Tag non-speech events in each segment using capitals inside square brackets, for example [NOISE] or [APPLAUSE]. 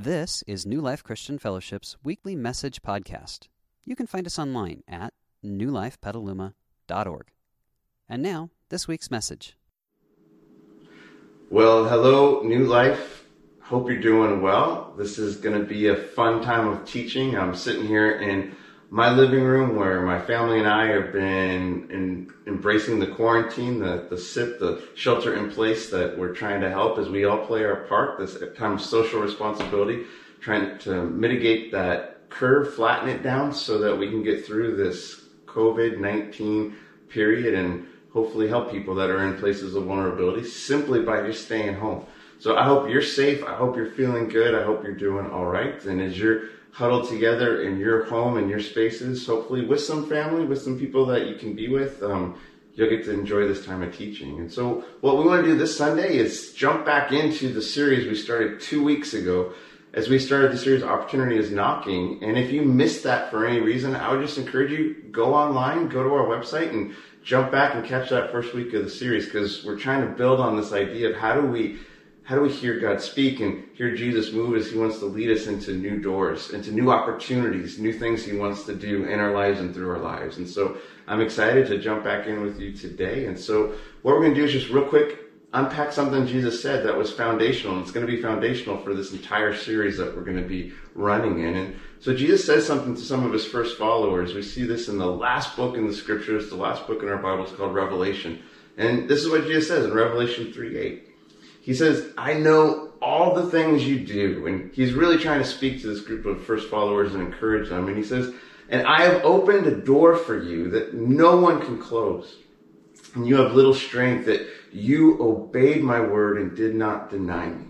This is New Life Christian Fellowship's weekly message podcast. You can find us online at newlifepetaluma.org. And now, this week's message. Well, hello, New Life. Hope you're doing well. This is going to be a fun time of teaching. I'm sitting here in my living room where my family and I have been in, embracing the quarantine, the, the SIP, the shelter in place that we're trying to help as we all play our part, this time of social responsibility, trying to mitigate that curve, flatten it down so that we can get through this COVID-19 period and hopefully help people that are in places of vulnerability simply by just staying home. So I hope you're safe. I hope you're feeling good. I hope you're doing all right. And as you're huddled together in your home and your spaces, hopefully with some family, with some people that you can be with, um, you'll get to enjoy this time of teaching. And so what we want to do this Sunday is jump back into the series we started two weeks ago as we started the series Opportunity is Knocking. And if you missed that for any reason, I would just encourage you, go online, go to our website and jump back and catch that first week of the series because we're trying to build on this idea of how do we how do we hear God speak and hear Jesus move as He wants to lead us into new doors, into new opportunities, new things He wants to do in our lives and through our lives? And so I'm excited to jump back in with you today. And so what we're going to do is just real quick unpack something Jesus said that was foundational. And it's going to be foundational for this entire series that we're going to be running in. And so Jesus says something to some of his first followers. We see this in the last book in the scriptures, the last book in our Bible is called Revelation. And this is what Jesus says in Revelation 3 8. He says, I know all the things you do. And he's really trying to speak to this group of first followers and encourage them. And he says, and I have opened a door for you that no one can close. And you have little strength that you obeyed my word and did not deny me.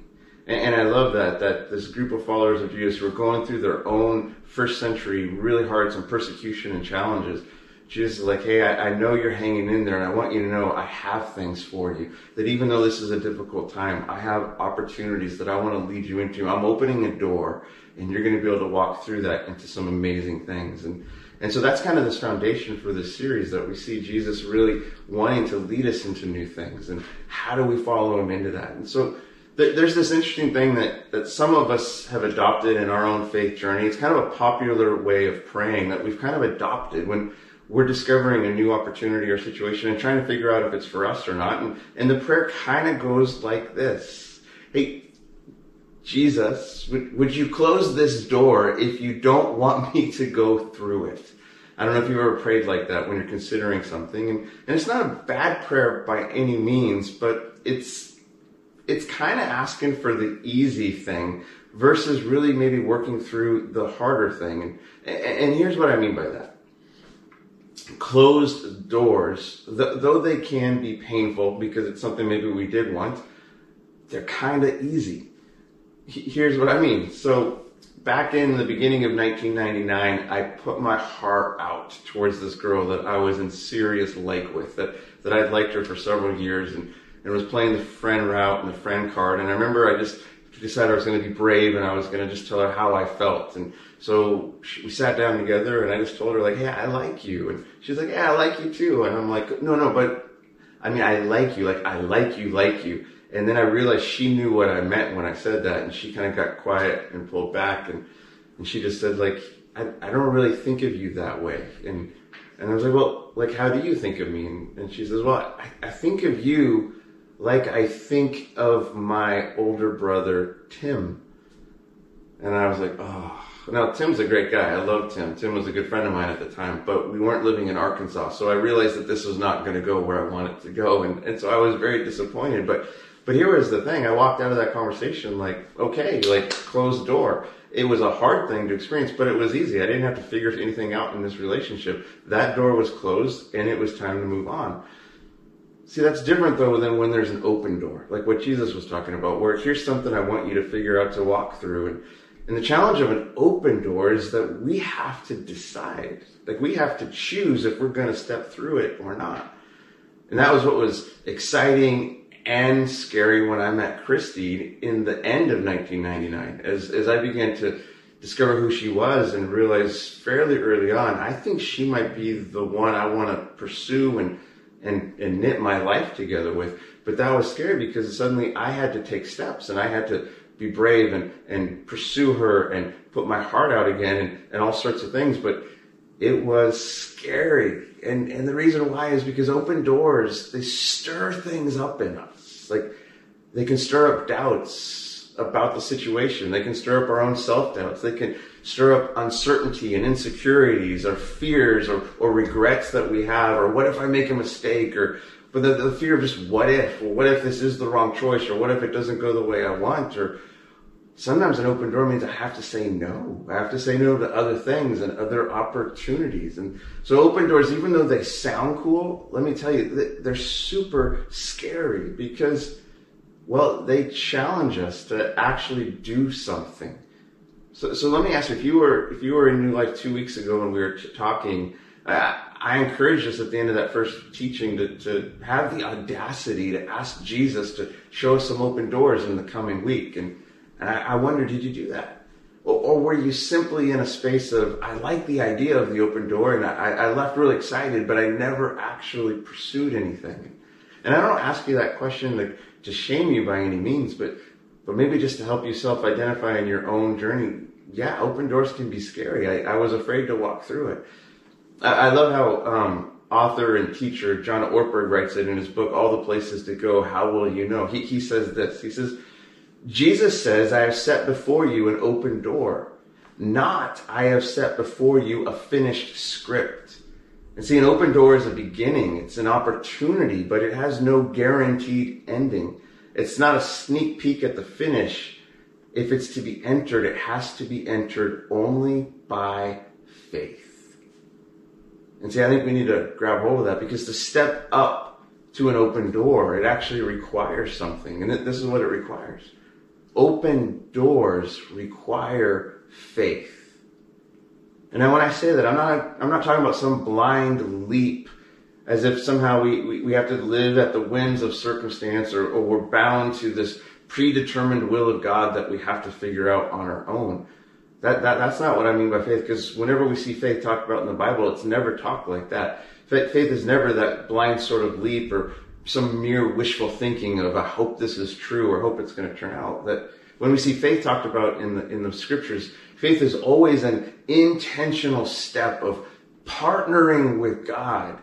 And, I love that, that this group of followers of Jesus were going through their own first century, really hard, some persecution and challenges. Jesus is like, hey, I, I, know you're hanging in there, and I want you to know I have things for you. That even though this is a difficult time, I have opportunities that I want to lead you into. I'm opening a door, and you're going to be able to walk through that into some amazing things. And and so that's kind of this foundation for this series that we see Jesus really wanting to lead us into new things, and how do we follow him into that? And so there's this interesting thing that, that some of us have adopted in our own faith journey. It's kind of a popular way of praying that we've kind of adopted when we're discovering a new opportunity or situation and trying to figure out if it's for us or not. And, and the prayer kind of goes like this. Hey, Jesus, would, would you close this door if you don't want me to go through it? I don't know if you've ever prayed like that when you're considering something. And, and it's not a bad prayer by any means, but it's, it's kind of asking for the easy thing versus really maybe working through the harder thing. And, and here's what I mean by that closed doors, th- though they can be painful because it's something maybe we did want, they're kind of easy. H- here's what I mean. So back in the beginning of 1999, I put my heart out towards this girl that I was in serious like with, that, that I'd liked her for several years and, and was playing the friend route and the friend card. And I remember I just decided I was going to be brave and I was going to just tell her how I felt. And so she, we sat down together and I just told her like, Hey, I like you. And she's like, Yeah, I like you too. And I'm like, no, no, but I mean, I like you. Like, I like you, like you. And then I realized she knew what I meant when I said that. And she kind of got quiet and pulled back. And, and she just said like, I, I don't really think of you that way. And, and I was like, well, like, how do you think of me? And, and she says, well, I, I think of you like I think of my older brother, Tim. And I was like, oh, now Tim's a great guy. I love Tim. Tim was a good friend of mine at the time, but we weren't living in Arkansas. So I realized that this was not going to go where I wanted to go. And, and so I was very disappointed. But, but here was the thing. I walked out of that conversation like, okay, like closed door. It was a hard thing to experience, but it was easy. I didn't have to figure anything out in this relationship. That door was closed and it was time to move on. See, that's different though than when there's an open door, like what Jesus was talking about, where here's something I want you to figure out to walk through. And, and the challenge of an open door is that we have to decide, like we have to choose if we're going to step through it or not. And that was what was exciting and scary when I met Christy in the end of 1999, as, as I began to discover who she was and realize fairly early on, I think she might be the one I want to pursue and and, and knit my life together with. But that was scary because suddenly I had to take steps and I had to be brave and, and pursue her and put my heart out again and, and all sorts of things. But it was scary. And, and the reason why is because open doors, they stir things up in us. Like they can stir up doubts about the situation. They can stir up our own self doubts. They can stir up uncertainty and insecurities or fears or, or regrets that we have or what if I make a mistake or but the, the fear of just what if or what if this is the wrong choice or what if it doesn't go the way I want or sometimes an open door means I have to say no. I have to say no to other things and other opportunities. And so open doors, even though they sound cool, let me tell you, they're super scary because, well, they challenge us to actually do something. So, so let me ask you, if you were, if you were in New Life two weeks ago and we were talking, uh, I encouraged us at the end of that first teaching to, to have the audacity to ask Jesus to show us some open doors in the coming week. And and I, I wonder, did you do that? Or, were you simply in a space of, I like the idea of the open door and I, I left really excited, but I never actually pursued anything? And I don't ask you that question to, to shame you by any means, but, but maybe just to help you self identify in your own journey. Yeah, open doors can be scary. I, I was afraid to walk through it. I, I love how um, author and teacher John Ortberg writes it in his book, All the Places to Go, How Will You Know? He, he says this. He says, Jesus says, I have set before you an open door, not I have set before you a finished script. And see, an open door is a beginning, it's an opportunity, but it has no guaranteed ending. It's not a sneak peek at the finish. If it's to be entered, it has to be entered only by faith. And see, I think we need to grab hold of that because to step up to an open door, it actually requires something. And this is what it requires open doors require faith. And then when I say that, I'm not, I'm not talking about some blind leap as if somehow we, we, we have to live at the whims of circumstance or, or we're bound to this predetermined will of God that we have to figure out on our own. That, that, that's not what I mean by faith, because whenever we see faith talked about in the Bible, it's never talked like that. Faith is never that blind sort of leap or some mere wishful thinking of I hope this is true or hope it's going to turn out. That when we see faith talked about in the in the scriptures, faith is always an intentional step of partnering with God,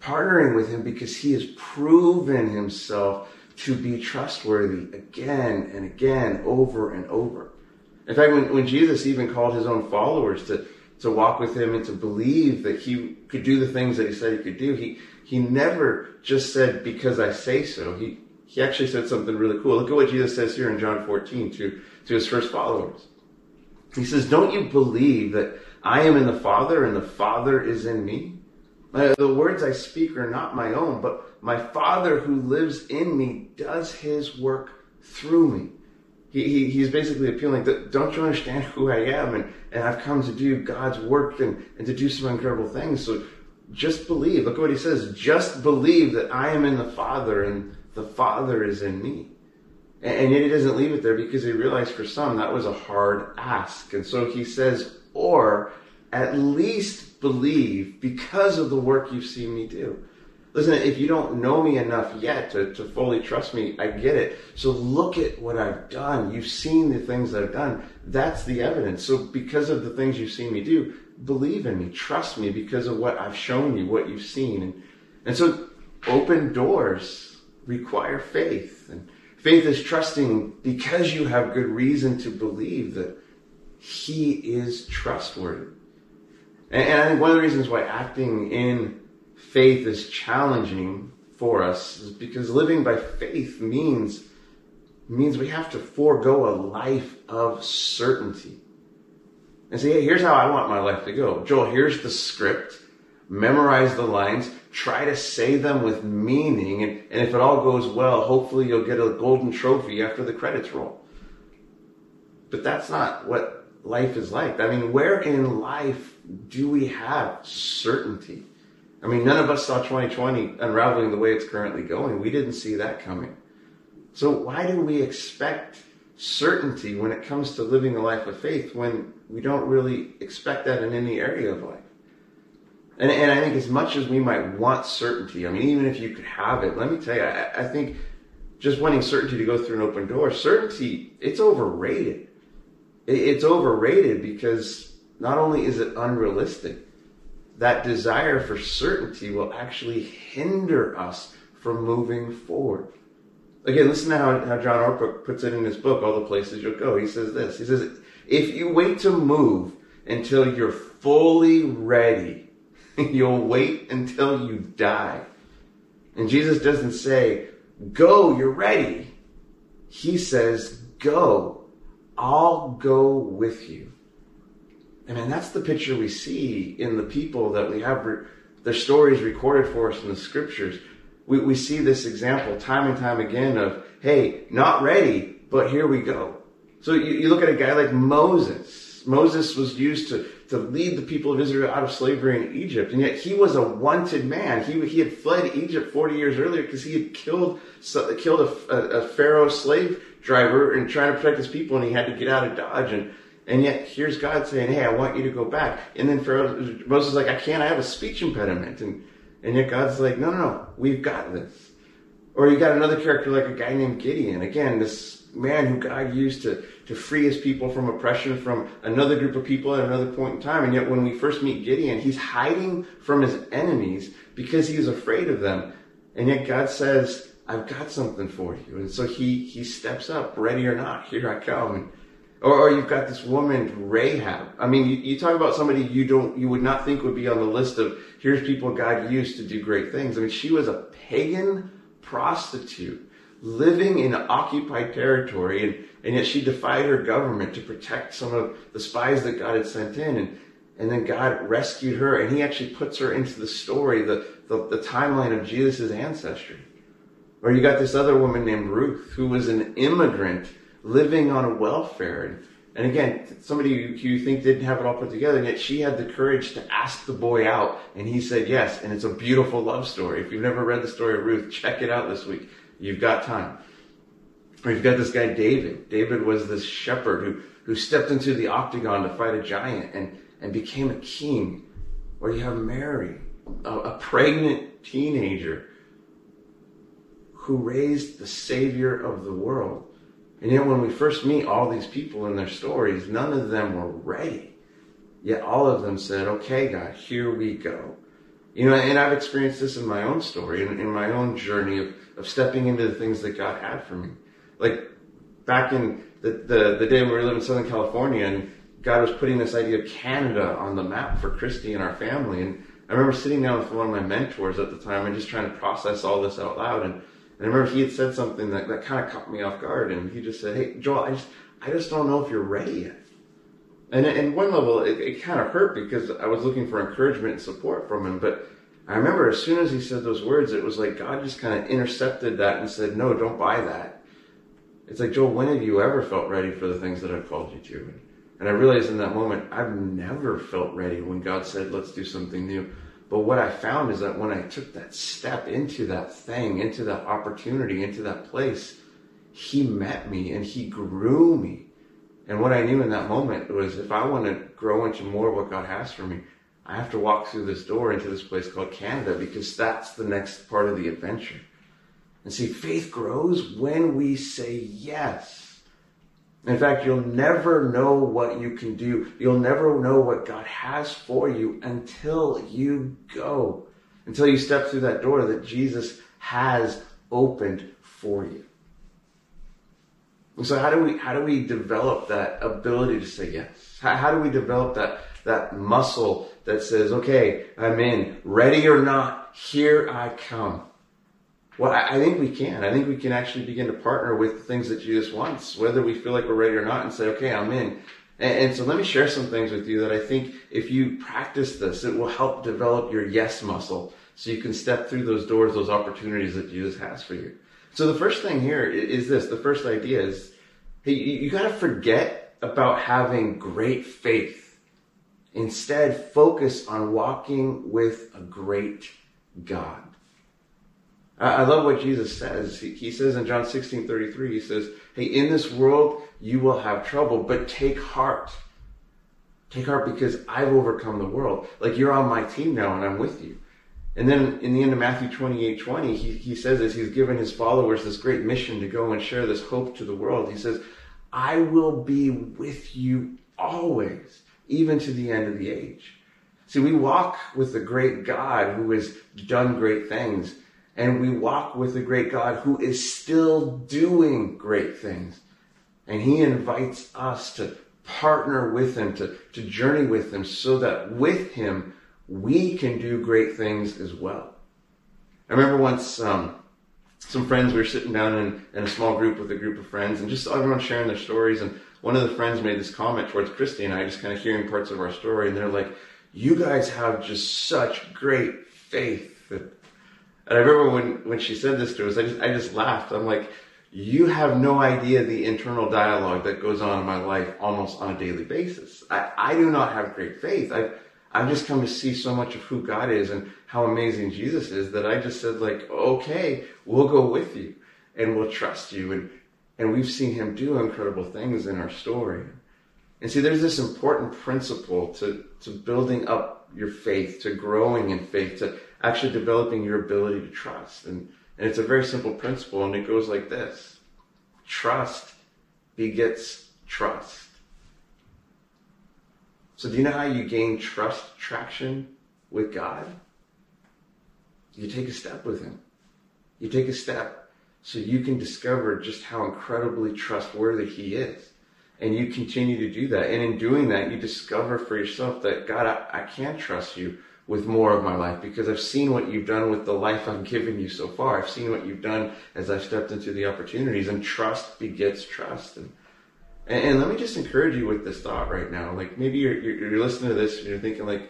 partnering with Him because He has proven Himself to be trustworthy again and again, over and over. In fact, when, when Jesus even called His own followers to to walk with him and to believe that he could do the things that he said he could do. He he never just said because I say so. He he actually said something really cool. Look at what Jesus says here in John 14 to, to his first followers. He says, Don't you believe that I am in the Father and the Father is in me? The words I speak are not my own, but my Father who lives in me does his work through me he, he, he's basically appealing don't you understand who I am and, and I've come to do God's work and, and to do some incredible things. So just believe. Look at what he says. Just believe that I am in the Father and the Father is in me. And, and yet he doesn't leave it there because he realized for some that was a hard ask. And so he says, or at least believe because of the work you've seen me do. Listen, if you don't know me enough yet to, to fully trust me, I get it. So look at what I've done. You've seen the things that I've done. That's the evidence. So because of the things you've seen me do, believe in me, trust me because of what I've shown you, what you've seen. And, and so open doors require faith. And faith is trusting because you have good reason to believe that he is trustworthy. And, and I think one of the reasons why acting in faith is challenging for us is because living by faith means means we have to forego a life of certainty. And say, hey, here's how I want my life to go. Joel, here's the script. Memorize the lines. Try to say them with meaning. And, and if it all goes well, hopefully you'll get a golden trophy after the credits roll. But that's not what life is like. I mean, where in life do we have certainty? I mean, none of us saw 2020 unraveling the way it's currently going. We didn't see that coming. So why do we expect certainty when it comes to living a life of faith when we don't really expect that in any area of life? And, and I think as much as we might want certainty, I mean, even if you could have it, let me tell you, I, I think just wanting certainty to go through an open door. Certainty, it's overrated. It's overrated because not only is it unrealistic, that desire for certainty will actually hinder us from moving forward. Again, listen to how, how John Ortberg puts it in his book, All the Places You'll Go. He says this He says, If you wait to move until you're fully ready, [LAUGHS] you'll wait until you die. And Jesus doesn't say, Go, you're ready. He says, Go, I'll go with you. I mean, that's the picture we see in the people that we have their stories recorded for us in the scriptures. We, we see this example time and time again of, hey, not ready, but here we go. So you, you look at a guy like Moses. Moses was used to to lead the people of Israel out of slavery in Egypt. And yet he was a wanted man. He, he had fled Egypt 40 years earlier because he had killed, killed a, a, a Pharaoh slave driver and trying to protect his people and he had to get out of Dodge. And, and yet here's God saying, Hey, I want you to go back. And then Pharaoh, Moses is like, I can't, I have a speech impediment. And, and yet God's like, no, no, no, we've got this. Or you got another character like a guy named Gideon. Again, this man who God used to to free his people from oppression from another group of people at another point in time. And yet, when we first meet Gideon, he's hiding from his enemies because he is afraid of them. And yet, God says, I've got something for you. And so he, he steps up, ready or not, here I come. Or, or you've got this woman, Rahab. I mean, you, you talk about somebody you don't, you would not think would be on the list of here's people God used to do great things. I mean, she was a pagan prostitute living in occupied territory and and yet she defied her government to protect some of the spies that God had sent in. And, and then God rescued her and he actually puts her into the story, the, the, the timeline of Jesus' ancestry. Or you got this other woman named Ruth who was an immigrant living on a welfare. And, again, somebody who you think didn't have it all put together, and yet she had the courage to ask the boy out, and he said yes. And it's a beautiful love story. If you've never read the story of Ruth, check it out this week. You've got time. Or you've got this guy David. David was this shepherd who, who stepped into the octagon to fight a giant and, and became a king. Or you have Mary, a, a pregnant teenager who raised the savior of the world. And yet when we first meet all these people in their stories, none of them were ready. Yet all of them said, okay, God, here we go. You know, and I've experienced this in my own story, in, in my own journey of, of stepping into the things that God had for me like back in the, the, the day when we were living in Southern California and God was putting this idea of Canada on the map for Christy and our family. And I remember sitting down with one of my mentors at the time and just trying to process all this out loud. And, and I remember he had said something that, that kind of caught me off guard. And he just said, Hey, Joel, I just, I just don't know if you're ready yet. And at one level, it, it kind of hurt because I was looking for encouragement and support from him. But I remember as soon as he said those words, it was like God just kind of intercepted that and said, No, don't buy that it's like, Joel, when have you ever felt ready for the things that I've called you to? And I realized in that moment, I've never felt ready when God said, let's do something new. But what I found is that when I took that step into that thing, into that opportunity, into that place, He met me and He grew me. And what I knew in that moment was if I want to grow into more of what God has for me, I have to walk through this door into this place called Canada because that's the next part of the adventure. And see, faith grows when we say yes. In fact, you'll never know what you can do. You'll never know what God has for you until you go, until you step through that door that Jesus has opened for you. And so how do we how do we develop that ability to say yes? How, how do we develop that that muscle that says, okay, I'm in, ready or not, here I come. Well, I, think we can. I think we can actually begin to partner with the things that Jesus wants, whether we feel like we're ready or not, and say, okay, I'm in. And, so let me share some things with you that I think if you practice this, it will help develop your yes muscle so you can step through those doors, those opportunities that Jesus has for you. So the first thing here is this. The first idea is, hey, you, you got to forget about having great faith. Instead, focus on walking with a great God. I love what Jesus says. He says in John 16 33, he says, Hey, in this world you will have trouble, but take heart. Take heart because I've overcome the world. Like you're on my team now and I'm with you. And then in the end of Matthew 28 20, he, he says this, he's given his followers this great mission to go and share this hope to the world. He says, I will be with you always, even to the end of the age. See, we walk with the great God who has done great things, and we walk with a great God who is still doing great things. And he invites us to partner with him, to, to journey with him, so that with him, we can do great things as well. I remember once um, some friends, we were sitting down in, in, a small group with a group of friends, and just everyone sharing their stories. And one of the friends made this comment towards Christy and I, just kind of hearing parts of our story, and they're like, You guys have just such great faith. And I remember when, when she said this to us, I just, I just laughed. I'm like, you have no idea the internal dialogue that goes on in my life almost on a daily basis. I, I do not have great faith. I, I've just come to see so much of who God is and how amazing Jesus is that I just said like, okay, we'll go with you and we'll trust you. And, and we've seen him do incredible things in our story. And see, there's this important principle to, to building up your faith, to growing in faith, to actually developing your ability to trust. And, and it's a very simple principle and it goes like this. Trust begets trust. So, do you know how you gain trust traction with God? You take a step with Him. You take a step so you can discover just how incredibly trustworthy He is. And you continue to do that. And in doing that, you discover for yourself that, God, I, I can't trust you with more of my life because I've seen what you've done with the life I've given you so far. I've seen what you've done as I've stepped into the opportunities, and trust begets trust. And and, and, let me just encourage you with this thought right now. Like maybe you're, you're, you're listening to this and you're thinking like,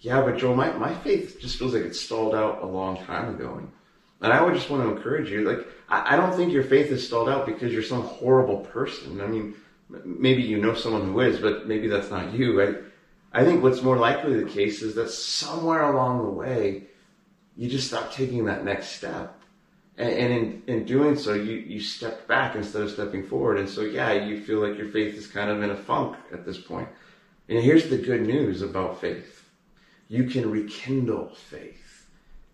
yeah, but Joel, my, my faith just feels like it's stalled out a long time ago. And, and I would just want to encourage you. Like, I, I don't think your faith is stalled out because you're some horrible person. I mean, maybe you know someone who is, but maybe that's not you. I, I think what's more likely the case is that somewhere along the way, you just stop taking that next step. And, and in, in doing so, you, you step back instead of stepping forward. And so, yeah, you feel like your faith is kind of in a funk at this point. And here's the good news about faith you can rekindle faith.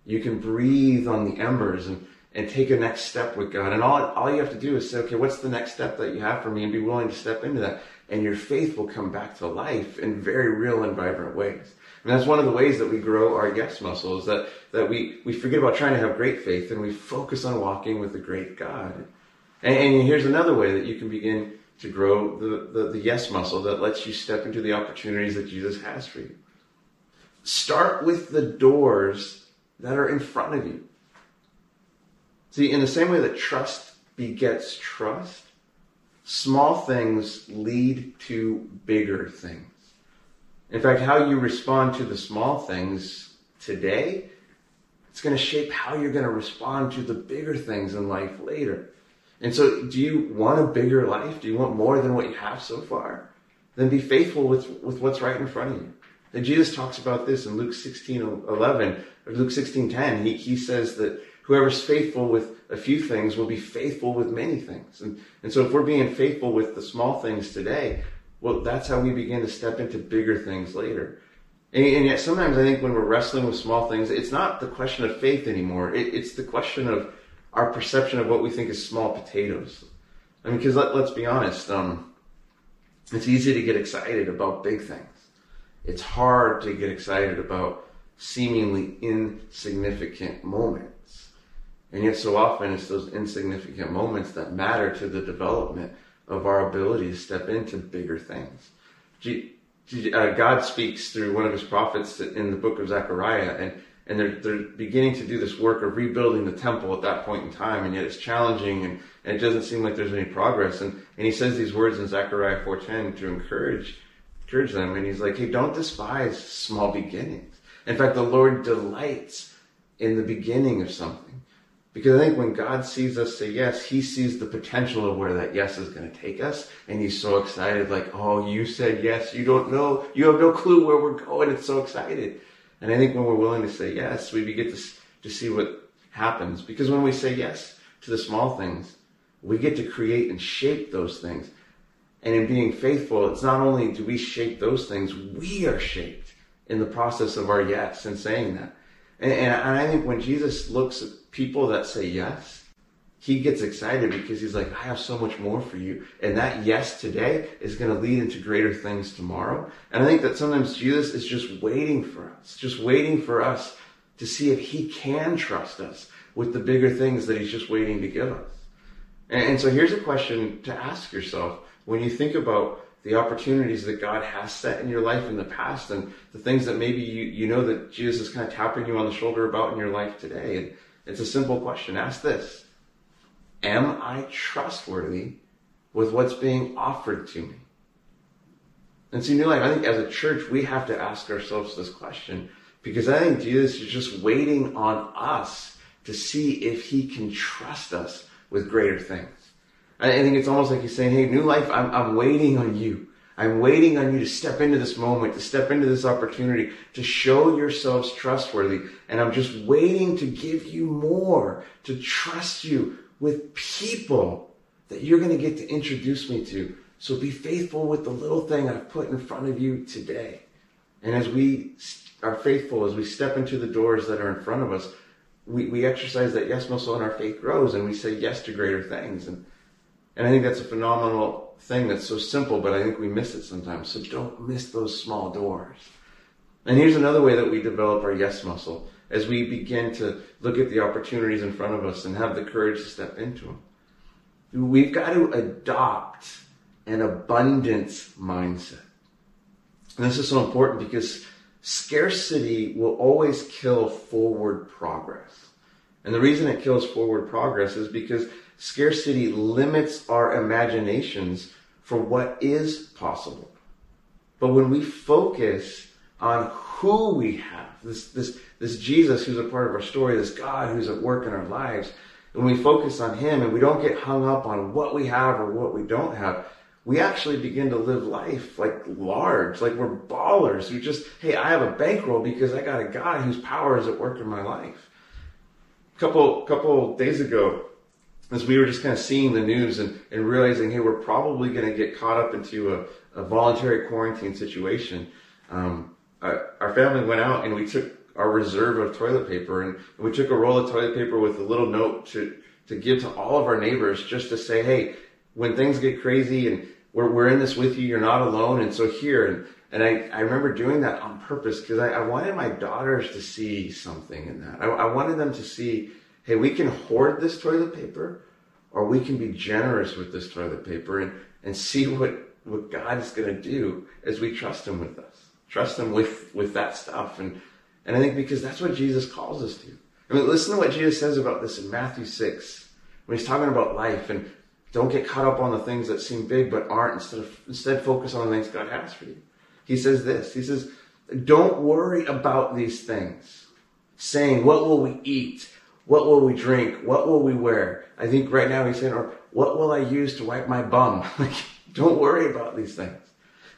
You can breathe on the embers and, and take a next step with God. And all, all you have to do is say, okay, what's the next step that you have for me? And be willing to step into that. And your faith will come back to life in very real and vibrant ways. And that's one of the ways that we grow our yes muscle is that, that we, we forget about trying to have great faith and we focus on walking with a great God. And, and here's another way that you can begin to grow the, the, the yes muscle that lets you step into the opportunities that Jesus has for you. Start with the doors that are in front of you. See, in the same way that trust begets trust, small things lead to bigger things. In fact, how you respond to the small things today, it's going to shape how you're going to respond to the bigger things in life later. And so, do you want a bigger life? Do you want more than what you have so far? Then be faithful with, with what's right in front of you. And Jesus talks about this in Luke 16, 11, or Luke 16, 10. He, he says that whoever's faithful with a few things will be faithful with many things. And, and so if we're being faithful with the small things today, well, that's how we begin to step into bigger things later. And, and, yet sometimes I think when we're wrestling with small things, it's not the question of faith anymore. It, it's the question of our perception of what we think is small potatoes. I mean, because let, us be honest, um, it's easy to get excited about big things. It's hard to get excited about seemingly insignificant moments. And yet so often it's those insignificant moments that matter to the development of our ability to step into bigger things. Uh, God speaks through one of his prophets in the book of Zechariah, and, and they're, they're beginning to do this work of rebuilding the temple at that point in time, and yet it's challenging, and, and it doesn't seem like there's any progress. And, and he says these words in Zechariah 4.10 to encourage, encourage them, and he's like, hey, don't despise small beginnings. In fact, the Lord delights in the beginning of something. Because I think when God sees us say yes, He sees the potential of where that yes is going to take us. And He's so excited, like, oh, you said yes. You don't know. You have no clue where we're going. It's so excited. And I think when we're willing to say yes, we get to, to see what happens. Because when we say yes to the small things, we get to create and shape those things. And in being faithful, it's not only do we shape those things, we are shaped in the process of our yes and saying that. And, and, I think when Jesus looks at people that say yes, he gets excited because he's like, I have so much more for you. And that yes today is going to lead into greater things tomorrow. And I think that sometimes Jesus is just waiting for us, just waiting for us to see if he can trust us with the bigger things that he's just waiting to give us. And, and so here's a question to ask yourself when you think about the opportunities that God has set in your life in the past and the things that maybe you, you know that Jesus is kind of tapping you on the shoulder about in your life today. And it's a simple question. Ask this. Am I trustworthy with what's being offered to me? And see, New Life, I think as a church, we have to ask ourselves this question because I think Jesus is just waiting on us to see if he can trust us with greater things. I think it's almost like he's saying, Hey, New Life, I'm, I'm waiting on you. I'm waiting on you to step into this moment, to step into this opportunity, to show yourselves trustworthy. And I'm just waiting to give you more, to trust you with people that you're going to get to introduce me to. So be faithful with the little thing I've put in front of you today. And as we are faithful, as we step into the doors that are in front of us, we, we exercise that yes muscle and our faith grows and we say yes to greater things. And, and I think that's a phenomenal thing that's so simple, but I think we miss it sometimes. So don't miss those small doors. And here's another way that we develop our yes muscle as we begin to look at the opportunities in front of us and have the courage to step into them. We've got to adopt an abundance mindset. And this is so important because scarcity will always kill forward progress. And the reason it kills forward progress is because scarcity limits our imaginations for what is possible. But when we focus on who we have, this, this, this Jesus who's a part of our story, this God who's at work in our lives, when we focus on Him and we don't get hung up on what we have or what we don't have, we actually begin to live life like large, like we're ballers who just, hey, I have a bankroll because I got a God whose power is at work in my life. A couple, couple days ago, as we were just kind of seeing the news and, and realizing, hey, we're probably going to get caught up into a, a voluntary quarantine situation. Um, our, our family went out and we took our reserve of toilet paper and we took a roll of toilet paper with a little note to, to give to all of our neighbors just to say, hey, when things get crazy and we're, we're in this with you, you're not alone. And so here, and, and I, I remember doing that on purpose because I, I wanted my daughters to see something in that. I, I wanted them to see, hey, we can hoard this toilet paper or we can be generous with this toilet paper and, and see what, what God is going to do as we trust him with us. Trust him with, with that stuff. And, and I think because that's what Jesus calls us to. I mean, listen to what Jesus says about this in Matthew 6 when he's talking about life and don't get caught up on the things that seem big but aren't. Instead of, instead focus on the things God has for you. He says this. He says, don't worry about these things saying, what will we eat? What will we drink? What will we wear? I think right now he's saying, or what will I use to wipe my bum? [LAUGHS] Like, don't worry about these things.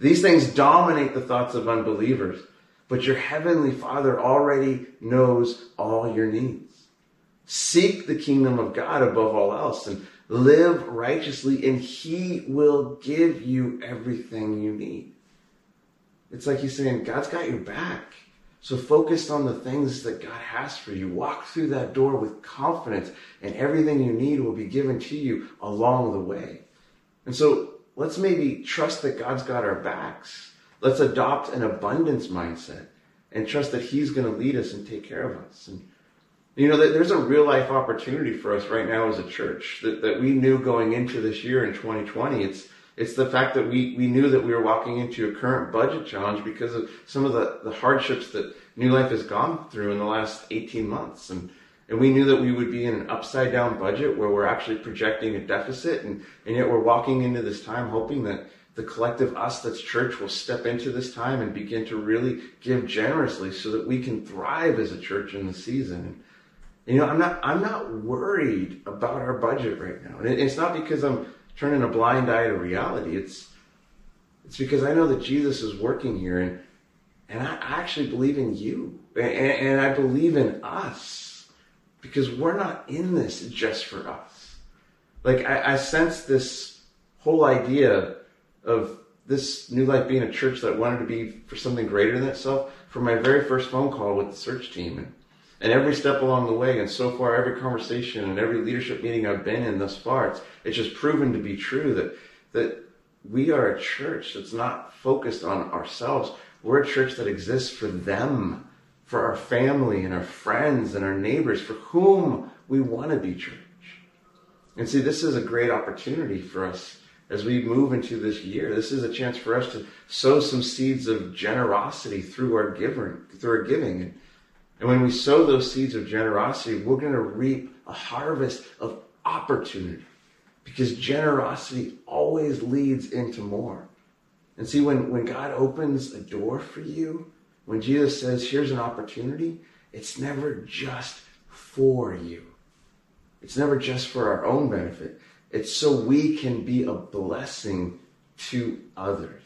These things dominate the thoughts of unbelievers, but your heavenly Father already knows all your needs. Seek the kingdom of God above all else and live righteously, and He will give you everything you need. It's like He's saying, God's got your back. So focus on the things that God has for you. Walk through that door with confidence, and everything you need will be given to you along the way. And so let's maybe trust that God's got our backs. Let's adopt an abundance mindset and trust that He's going to lead us and take care of us. And you know, there's a real life opportunity for us right now as a church that, that we knew going into this year in 2020. It's it's the fact that we, we knew that we were walking into a current budget challenge because of some of the, the hardships that New Life has gone through in the last 18 months. And, and we knew that we would be in an upside down budget where we're actually projecting a deficit. And, and yet we're walking into this time hoping that the collective us that's church will step into this time and begin to really give generously so that we can thrive as a church in the season. You know, I'm not, I'm not worried about our budget right now. And it's not because I'm, turning a blind eye to reality. It's it's because I know that Jesus is working here, and and I actually believe in you, and, and I believe in us because we're not in this just for us. Like I, I sense this whole idea of this new life being a church that wanted to be for something greater than itself from my very first phone call with the search team. And, And every step along the way, and so far, every conversation and every leadership meeting I've been in thus far, it's, it's just proven to be true that, that we are a church that's not focused on ourselves. We're a church that exists for them, for our family and our friends and our neighbors, for whom we want to be church. And see, this is a great opportunity for us as we move into this year. This is a chance for us to sow some seeds of generosity through our giving, through our giving. And when we sow those seeds of generosity, we're going to reap a harvest of opportunity because generosity always leads into more. And see, when, when God opens a door for you, when Jesus says, here's an opportunity, it's never just for you. It's never just for our own benefit. It's so we can be a blessing to others.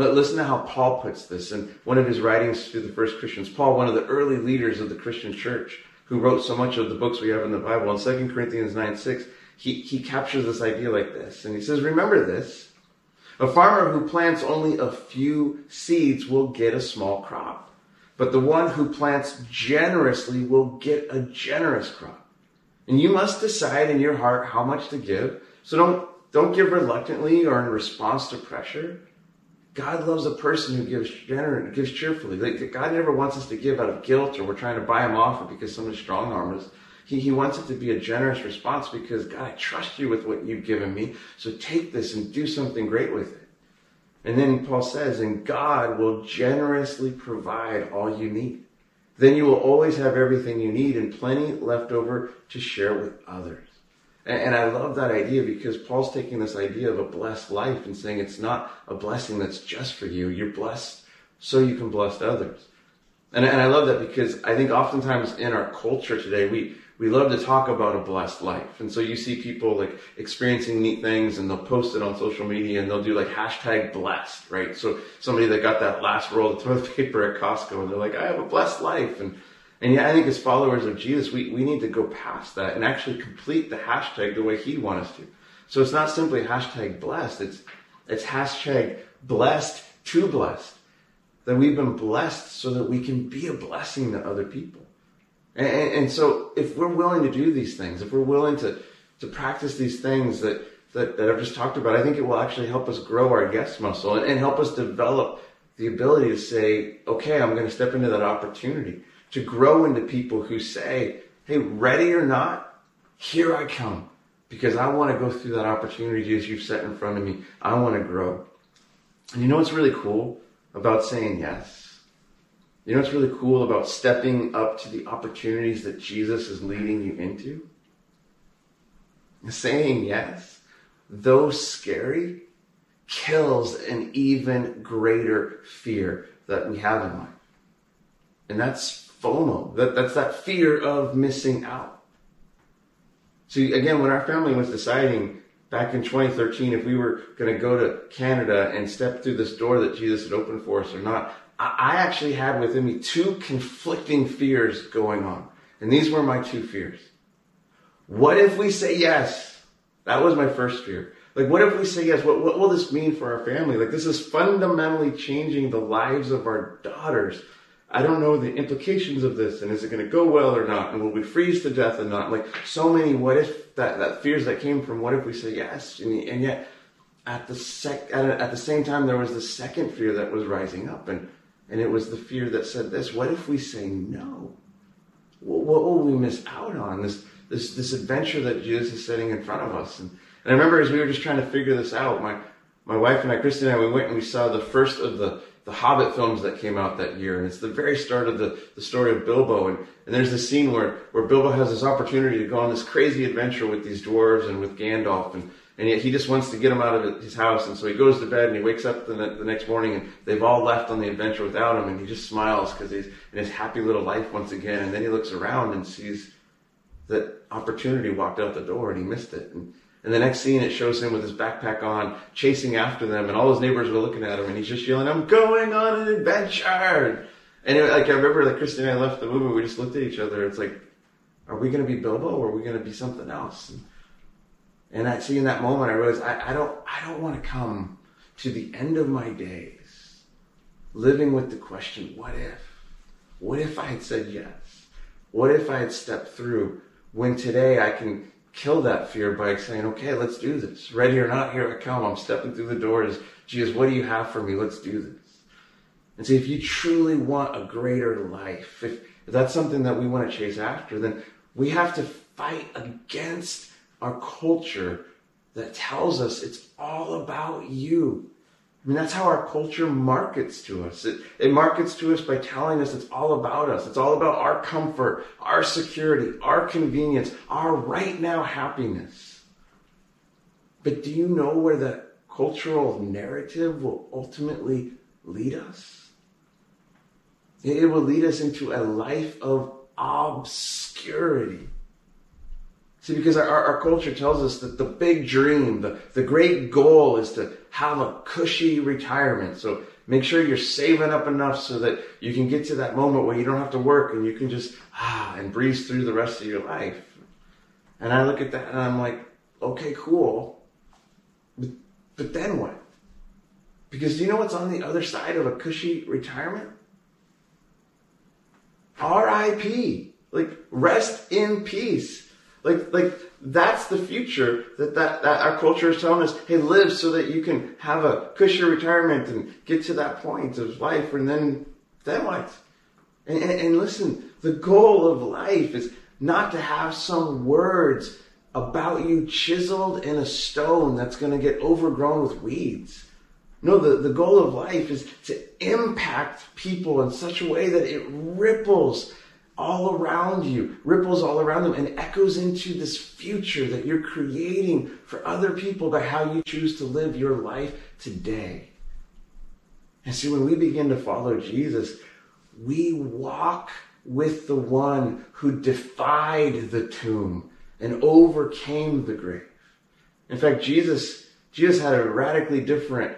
But listen to how Paul puts this in one of his writings to the first Christians. Paul, one of the early leaders of the Christian church, who wrote so much of the books we have in the Bible, in 2 Corinthians 9 6, he, he captures this idea like this. And he says, Remember this. A farmer who plants only a few seeds will get a small crop. But the one who plants generously will get a generous crop. And you must decide in your heart how much to give. So don't, don't give reluctantly or in response to pressure. God loves a person who gives gener- gives cheerfully. Like, God never wants us to give out of guilt or we're trying to buy him off or because someone strong arm us. He, he wants it to be a generous response because God, I trust you with what you've given me. So take this and do something great with it. And then Paul says, and God will generously provide all you need. Then you will always have everything you need and plenty left over to share with others. And, I love that idea because Paul's taking this idea of a blessed life and saying it's not a blessing that's just for you. You're blessed so you can bless others. And, and I love that because I think oftentimes in our culture today, we, we love to talk about a blessed life. And so you see people like experiencing neat things and they'll post it on social media and they'll do like hashtag blessed, right? So somebody that got that last roll of toilet [LAUGHS] paper at Costco and they're like, I have a blessed life. And, and yeah, I think as followers of Jesus, we, we need to go past that and actually complete the hashtag the way he wants us to. So it's not simply hashtag blessed. It's, it's hashtag blessed to blessed. That we've been blessed so that we can be a blessing to other people. And, and, and, so if we're willing to do these things, if we're willing to, to practice these things that, that, that I've just talked about, I think it will actually help us grow our yes muscle and, and help us develop the ability to say, okay, I'm going to step into that opportunity to grow into people who say, hey, ready or not, here I come because I want to go through that opportunity as you've set in front of me. I want to grow. And you know what's really cool about saying yes? You know what's really cool about stepping up to the opportunities that Jesus is leading you into? Saying yes, though scary, kills an even greater fear that we have in life. And that's FOMO. That, that's that fear of missing out. See, again, when our family was deciding back in 2013 if we were going to go to Canada and step through this door that Jesus had opened for us or not, I actually had within me two conflicting fears going on. And these were my two fears. What if we say yes? That was my first fear. Like, what if we say yes? What, what will this mean for our family? Like, this is fundamentally changing the lives of our daughters. I don't know the implications of this, and is it going to go well or not? And will we freeze to death or not? Like, so many what if that, that fears that came from what if we say yes? And, and yet, at the sec, at, at the same time, there was the second fear that was rising up. And and it was the fear that said this what if we say no? What will we miss out on? This, this, this adventure that Jesus is setting in front of us. And, and I remember as we were just trying to figure this out, my, my wife and I, Kristen and I, we went and we saw the first of the, the Hobbit films that came out that year. And it's the very start of the, the story of Bilbo. And, and there's this scene where, where Bilbo has this opportunity to go on this crazy adventure with these dwarves and with Gandalf. And, and yet he just wants to get him out of his house. And so he goes to bed and he wakes up the, the next morning and they've all left on the adventure without him. And he just smiles because he's in his happy little life once again. And then he looks around and sees that opportunity walked out the door and he missed it. And, and the next scene, it shows him with his backpack on, chasing after them, and all his neighbors were looking at him, and he's just yelling, "I'm going on an adventure!" And it, like I remember, like Kristen and I left the movie, we just looked at each other. It's like, are we going to be Bilbo, or are we going to be something else? And, and I see in that moment, I realized I, I don't, I don't want to come to the end of my days living with the question, what if? What if I had said yes? What if I had stepped through when today I can kill that fear by saying, okay, let's do this. Ready or not, here I come. I'm stepping through the doors. Jesus, what do you have for me? Let's do this. And see, if you truly want a greater life, if, if that's something that we want to chase after, then we have to fight against our culture that tells us it's all about you. I mean, that's how our culture markets to us. It, it markets to us by telling us it's all about us. It's all about our comfort, our security, our convenience, our right now happiness. But do you know where the cultural narrative will ultimately lead us? It will lead us into a life of obscurity. See, because our, our culture tells us that the big dream, the, the great goal is to have a cushy retirement. So make sure you're saving up enough so that you can get to that moment where you don't have to work and you can just ah and breeze through the rest of your life. And I look at that and I'm like, okay, cool. But, but then what? Because do you know what's on the other side of a cushy retirement? RIP. Like rest in peace. Like, like that's the future that, that, that our culture is telling us, hey, live so that you can have a cushy retirement and get to that point of life. And then, then what? And, and, and listen, the goal of life is not to have some words about you chiseled in a stone that's going to get overgrown with weeds. No, the, the goal of life is to impact people in such a way that it ripples all around you, ripples all around them, and echoes into this future that you're creating for other people by how you choose to live your life today. And see, when we begin to follow Jesus, we walk with the one who defied the tomb and overcame the grave. In fact, Jesus, Jesus had a radically different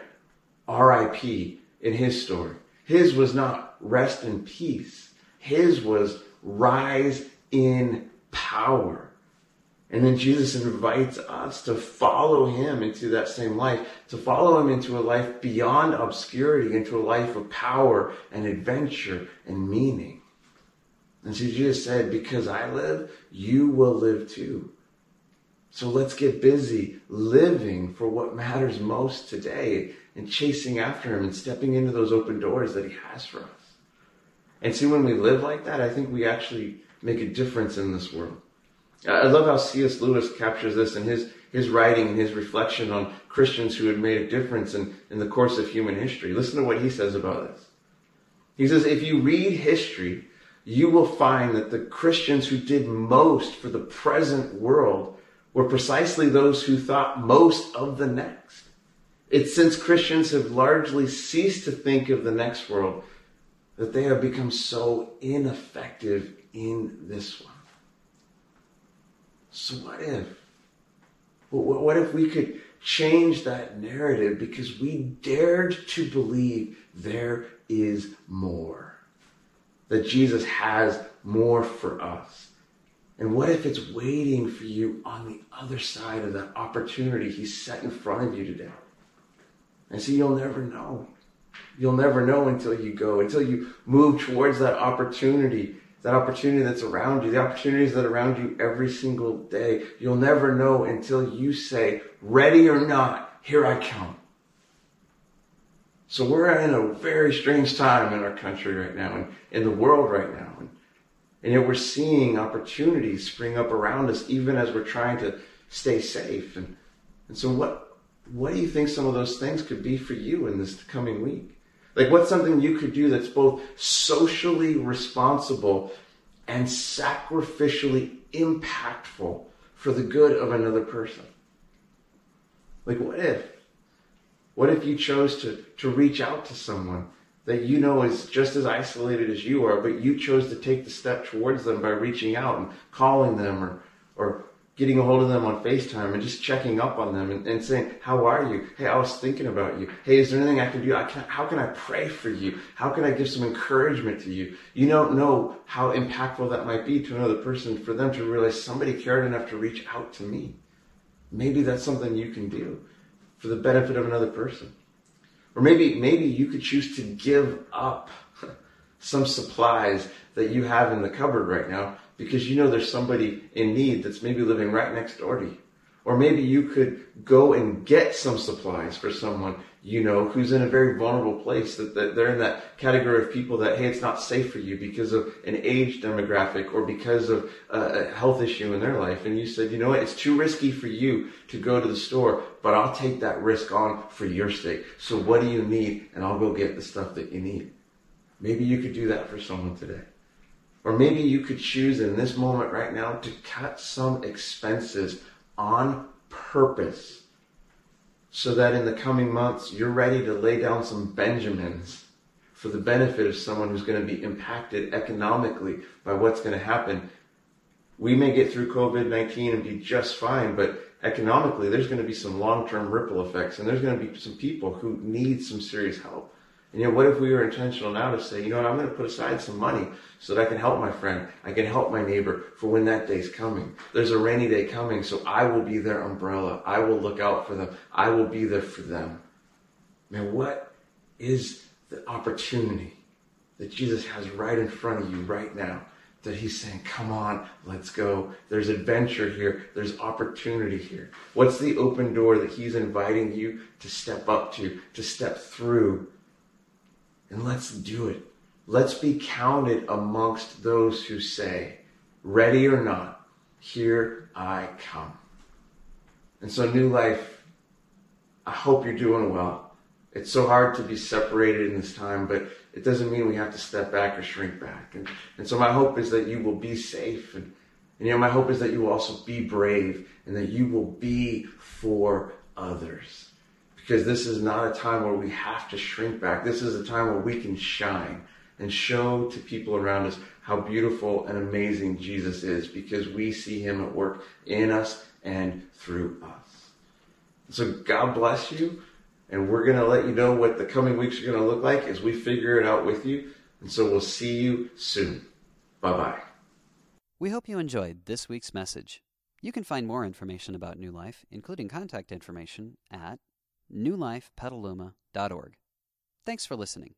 RIP in his story. His was not rest in peace. His was rise in power. And then Jesus invites us to follow him into that same life, to follow him into a life beyond obscurity, into a life of power and adventure and meaning. And so Jesus said, Because I live, you will live too. So let's get busy living for what matters most today and chasing after him and stepping into those open doors that he has for us. And see, when we live like that, I think we actually make a difference in this world. I love how C.S. Lewis captures this in his, his writing and his reflection on Christians who had made a difference in, in the course of human history. Listen to what he says about this. He says, if you read history, you will find that the Christians who did most for the present world were precisely those who thought most of the next. It's since Christians have largely ceased to think of the next world that they have become so ineffective in this one. So, what if? What if we could change that narrative because we dared to believe there is more? That Jesus has more for us. And what if it's waiting for you on the other side of that opportunity He's set in front of you today? And so you'll never know. You'll never know until you go, until you move towards that opportunity, that opportunity that's around you, the opportunities that are around you every single day. You'll never know until you say, ready or not, here I come. So we're in a very strange time in our country right now and in the world right now. And, and yet we're seeing opportunities spring up around us even as we're trying to stay safe. And, and so what, what do you think some of those things could be for you in this coming week? Like, what's something you could do that's both socially responsible and sacrificially impactful for the good of another person? Like, what if? What if you chose to, to reach out to someone that you know is just as isolated as you are, but you chose to take the step towards them by reaching out and calling them or, or getting a hold of them on FaceTime and just checking up on them and, and, saying, How are you? Hey, I was thinking about you. Hey, is there anything I can do? I can, how can I pray for you? How can I give some encouragement to you? You don't know how impactful that might be to another person for them to realize somebody cared enough to reach out to me. Maybe that's something you can do for the benefit of another person. Or maybe, maybe you could choose to give up [LAUGHS] some supplies that you have in the cupboard right now because you know there's somebody in need that's maybe living right next door to you. Or maybe you could go and get some supplies for someone you know who's in a very vulnerable place that, that they're in that category of people that hey it's not safe for you because of an age demographic or because of a health issue in their life. And you said you know what it's too risky for you to go to the store but I'll take that risk on for your sake. So what do you need? And I'll go get the stuff that you need. Maybe you could do that for someone today or maybe you could choose in this moment right now to cut some expenses on purpose so that in the coming months you're ready to lay down some Benjamins for the benefit of someone who's going to be impacted economically by what's going to happen. We may get through COVID 19 and be just fine, but economically, there's going to be some long term ripple effects, and there's going to be some people who need some serious help. And know, what if we were intentional now to say, you know what, I'm going to put aside some money so that I can help my friend, I can help my neighbor for when that day's coming. There's a rainy day coming, so I will be their umbrella. I will look out for them. I will be there for them. Man, what is the opportunity that Jesus has right in front of you right now? That he's saying, come on, let's go. There's adventure here. There's opportunity here. What's the open door that he's inviting you to step up to, to step through and let's do it. Let's be counted amongst those who say, ready or not, here I come. And so, new life, I hope you're doing well. It's so hard to be separated in this time, but it doesn't mean we have to step back or shrink back. And, and so, my hope is that you will be safe. And, and, you know, my hope is that you will also be brave and that you will be for others because this is not a time where we have to shrink back. This is a time where we can shine and show to people around us how beautiful and amazing Jesus is because we see him at work in us and through us. So God bless you. And we're going to let you know what the coming weeks are going to look like as we figure it out with you. And so we'll see you soon. Bye bye. We hope you enjoyed this week's message. You can find more information about New Life, including contact information, at newlifepetaluma.org. Thanks for listening.